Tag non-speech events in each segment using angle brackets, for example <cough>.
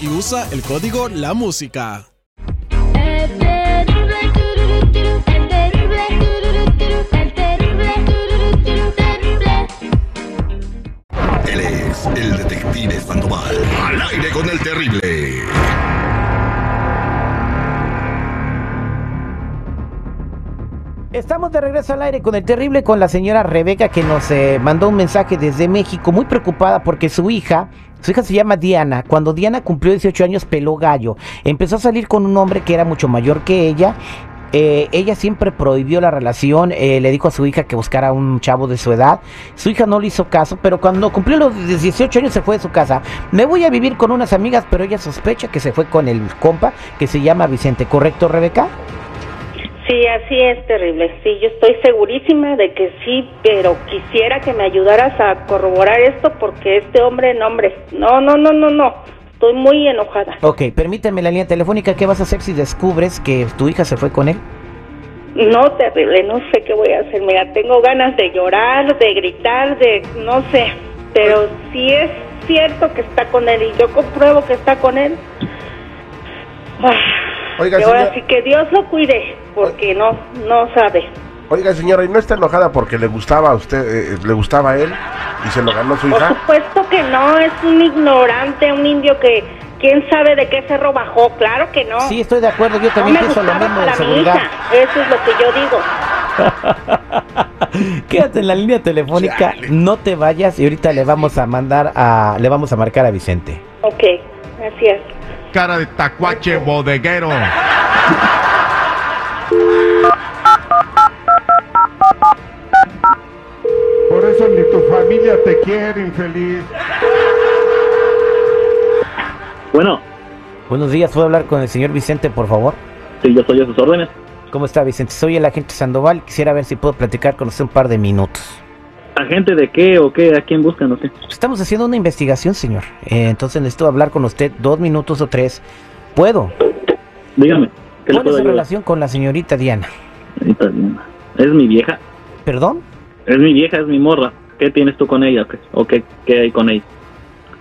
Y usa el código La Música. Él es el detective Sandoval. Al aire con el terrible. Estamos de regreso al aire con el terrible con la señora Rebeca que nos eh, mandó un mensaje desde México muy preocupada porque su hija, su hija se llama Diana, cuando Diana cumplió 18 años peló gallo, empezó a salir con un hombre que era mucho mayor que ella. eh, ella siempre prohibió la relación, eh, le dijo a su hija que buscara un chavo de su edad. Su hija no le hizo caso, pero cuando cumplió los 18 años se fue de su casa. Me voy a vivir con unas amigas, pero ella sospecha que se fue con el compa que se llama Vicente. ¿Correcto, Rebeca? Sí, así es terrible. Sí, yo estoy segurísima de que sí, pero quisiera que me ayudaras a corroborar esto porque este hombre, no, hombre, no, no, no, no, no. Estoy muy enojada. Ok, permíteme la línea telefónica. ¿Qué vas a hacer si descubres que tu hija se fue con él? No, terrible, no sé qué voy a hacer. Mira, tengo ganas de llorar, de gritar, de no sé. Pero si es cierto que está con él y yo compruebo que está con él. ah, Oiga, y ahora señora- sí que Dios lo cuide, porque no, no sabe. Oiga, señora, ¿y no está enojada porque le gustaba a usted, eh, le gustaba a él y se lo ganó su Por hija? supuesto que no, es un ignorante, un indio que quién sabe de qué cerro bajó, claro que no. Sí, estoy de acuerdo. Yo también pienso lo mismo de para mi seguridad. hija, eso es lo que yo digo. <laughs> Quédate en la línea telefónica, no te vayas y ahorita le vamos a mandar a, le vamos a marcar a Vicente. Ok, gracias. Cara de tacuache bodeguero. Por eso ni tu familia te quiere, infeliz. Bueno, Buenos días, ¿puedo hablar con el señor Vicente, por favor? sí, yo soy a sus órdenes. ¿Cómo está Vicente? Soy el agente Sandoval, quisiera ver si puedo platicar con usted un par de minutos. ¿Agente de qué o qué? ¿A quién buscan o qué? Estamos haciendo una investigación, señor. Eh, entonces necesito hablar con usted dos minutos o tres. ¿Puedo? Dígame, ¿qué le ¿Cuál es su relación con la señorita Diana? Señorita Diana. Es mi vieja, ¿Perdón? es mi vieja, es mi morra. ¿Qué tienes tú con ella o qué? ¿O qué, qué hay con ella?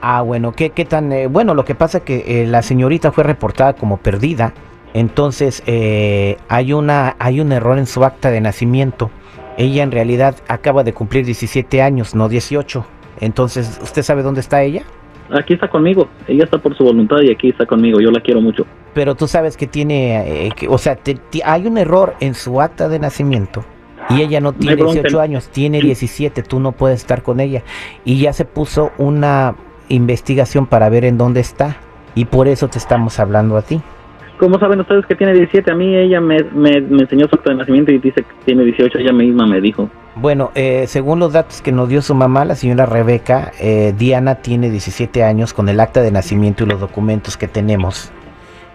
Ah, bueno, ¿qué, qué tan...? eh, bueno, lo que pasa es que eh, la señorita fue reportada como perdida, entonces eh, hay, una, hay un error en su acta de nacimiento. Ella en realidad acaba de cumplir 17 años, no 18. Entonces, ¿usted sabe dónde está ella? Aquí está conmigo, ella está por su voluntad y aquí está conmigo, yo la quiero mucho. Pero tú sabes que tiene, eh, que- o sea, te- hay un error en su acta de nacimiento y ella no tiene bronca. 18 años, tiene 17, tú no puedes estar con ella. Y ya se puso una investigación para ver en dónde está y por eso te estamos hablando a ti. ¿Cómo saben ustedes que tiene 17? A mí ella me, me, me enseñó su acta de nacimiento y dice que tiene 18, ella misma me dijo. Bueno, eh, según los datos que nos dio su mamá, la señora Rebeca, eh, Diana tiene 17 años con el acta de nacimiento y los documentos que tenemos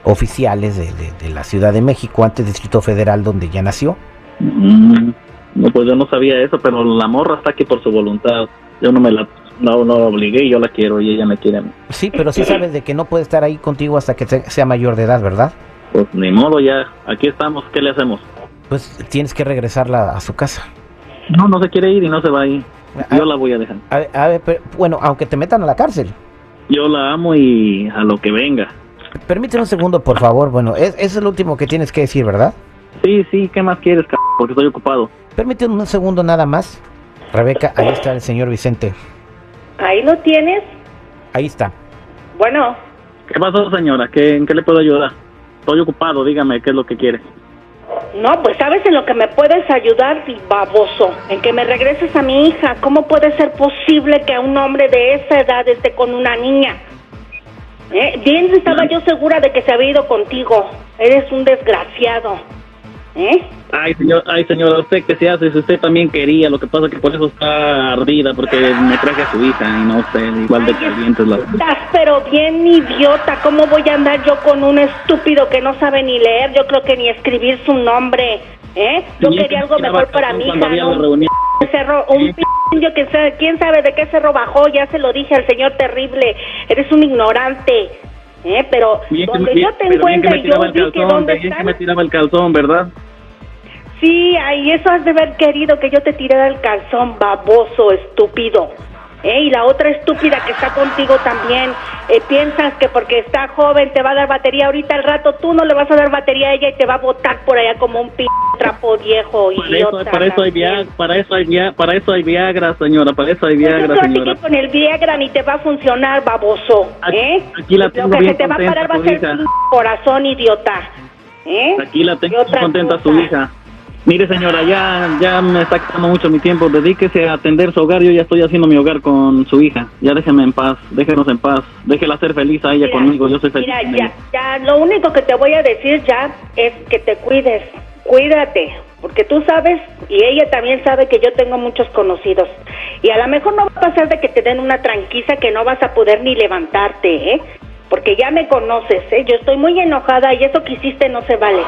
oficiales de, de- de la Ciudad de México, antes Distrito Federal, donde ya nació. Mm, No, pues yo no sabía eso, pero la morra está aquí por su voluntad. Yo no me la, no, no la obligué, yo la quiero y ella me quiere a mí. Sí, pero sí <laughs> sabes de que no puede estar ahí contigo hasta que sea mayor de edad, ¿verdad? Pues ni modo, ya, aquí estamos, ¿qué le hacemos? Pues tienes que regresarla a su casa. No, no se quiere ir y no se va a ir. Ah. Yo la voy a dejar. A ver, a ver, pero- bueno, aunque te metan a la cárcel. Yo la amo y a lo que venga. Permíteme un segundo, por favor. Bueno, es, es lo último que tienes que decir, ¿verdad? Sí, sí, ¿qué más quieres, c Porque estoy ocupado. Permíteme un segundo nada más. Rebeca, ahí está el señor Vicente. Ahí lo tienes. Ahí está. Bueno, ¿Qué pasó, señora? ¿Qué, ¿En qué le puedo ayudar? Estoy ocupado, dígame qué es lo que quiere. no, pues sabes en lo que me puedes ayudar, baboso. En que me regreses a mi hija. ¿Cómo puede ser posible que un hombre de esa edad esté con una niña? ¿Eh? Bien estaba yo segura de que se había ido contigo. Eres un desgraciado. ¿Eh? Ay, señor, ay, señora, usted qué se hace si usted también quería, lo que pasa que por eso está ardida, porque me traje a su hija y no sé, igual de caliente la... Estás pero bien idiota. ¿Cómo voy a andar yo con un estúpido que no sabe ni leer? Yo creo que ni escribir su nombre. ¿Eh? Yo Bien quería que algo mejor para mi hija. ¿no? reunión. Un cerro, un indio que sabe, quién sabe de qué cerro bajó, ya se lo dije al señor terrible. Eres un ignorante. ¿Eh? Pero Bien donde yo te me yo vi que dónde bien que me tiraba el calzón, ¿verdad? Sí, ay, eso has de haber querido que yo te tirara el calzón, baboso, estúpido. ¿Eh? Y la otra estúpida que está contigo también, eh, piensas que porque está joven te va a dar batería, ahorita al rato tú no le vas a dar batería a ella y te va a botar por allá como un p trapo viejo Para idiota. eso, para eso hay. Viagra, para eso hay Viagra, para eso hay Viagra, señora, para eso hay Pues Viagra, creo señora. que con el Viagra ni te va a funcionar, baboso. Aquí- ¿eh? aquí la Lo tengo que bien se te va a parar va a ser hija. tu corazón, idiota. ¿Eh? Aquí la tengo contenta su hija. Mire, señora, ya, ya me está quitando mucho mi tiempo. Dedíquese a atender su hogar. Yo ya estoy haciendo mi hogar con su hija. Ya déjeme en paz, déjenos en paz. Déjela ser feliz a ella Mira, conmigo. Yo soy feliz. Mira, ya, ya, lo único que te voy a decir ya es que te cuides, cuídate, porque tú sabes y ella también sabe que yo tengo muchos conocidos y a lo mejor no va a pasar de que te den una tranquiza que no vas a poder ni levantarte, ¿eh? Porque ya me conoces, ¿eh? Yo estoy muy enojada y eso que hiciste no se vale,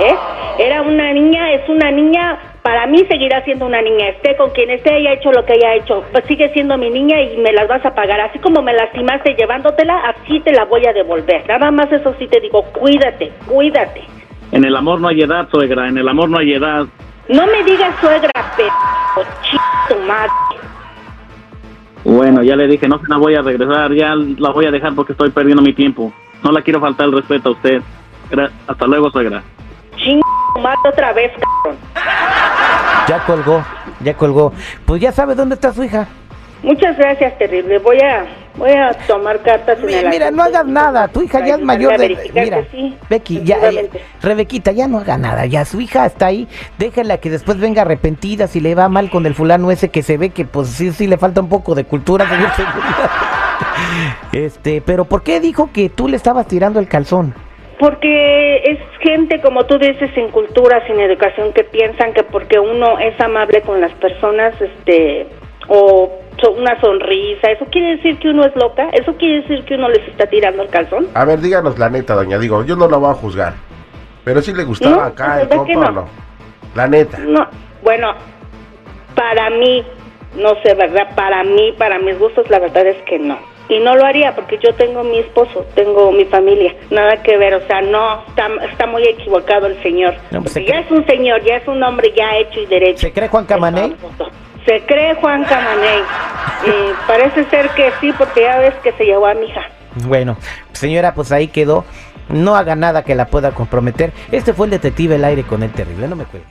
¿eh? Era una niña, es una niña, para mí seguirá siendo una niña, esté con quien esté, haya hecho lo que haya hecho, pues sigue siendo mi niña y me las vas a pagar. Así como me lastimaste llevándotela, así te la voy a devolver. Nada más eso sí te digo, cuídate, cuídate. En el amor no hay edad, suegra. En el amor no hay edad. No me digas suegra, pero tu madre. Bueno, ya le dije, no se la voy a regresar. Ya la voy a dejar porque estoy perdiendo mi tiempo. No la quiero faltar el respeto a usted. Gra- Hasta luego, suegra. Ching tu madre otra vez, cabrón. Ya colgó, ya colgó. Pues ya sabe dónde está su hija. Muchas gracias, terrible. Voy a voy a tomar cartas en Mi- el Mira, no hagas nada. Tu hija ya es mayor de. Mira, sí, Becky, ya, eh, Rebequita, ya no haga nada. Ya su hija está ahí. Déjala que después venga arrepentida si le va mal con el fulano ese que se ve que, pues sí, sí le falta un poco de cultura, señor seguridad. <laughs> Este, pero ¿por qué dijo que tú le estabas tirando el calzón? Porque es gente, como tú dices, sin cultura, sin educación, que piensan que porque uno es amable con las personas, este, o una sonrisa, ¿eso quiere decir que uno es loca? ¿Eso quiere decir que uno les está tirando el calzón? A ver, díganos la neta, doña. Digo, yo no la voy a juzgar. Pero sí le gustaba No, acá pues, el ¿verdad que compa o no? no. La neta. No, bueno, para mí, no sé, ¿verdad? Para mí, para mis gustos, la verdad es que no. Y no lo haría porque yo tengo mi esposo, tengo mi familia, nada que ver, o sea, no, está, está muy equivocado el señor. No, pues, ya cree- es un señor, ya es un hombre ya hecho y derecho. ¿Se cree Juan Camaney? Se cree Juan Camaney. Y parece ser que sí, porque ya ves que se llevó a mi hija. Bueno, señora, pues ahí quedó. No haga nada que la pueda comprometer. Este fue el detective El Aire con el Terrible. No me cuelgue.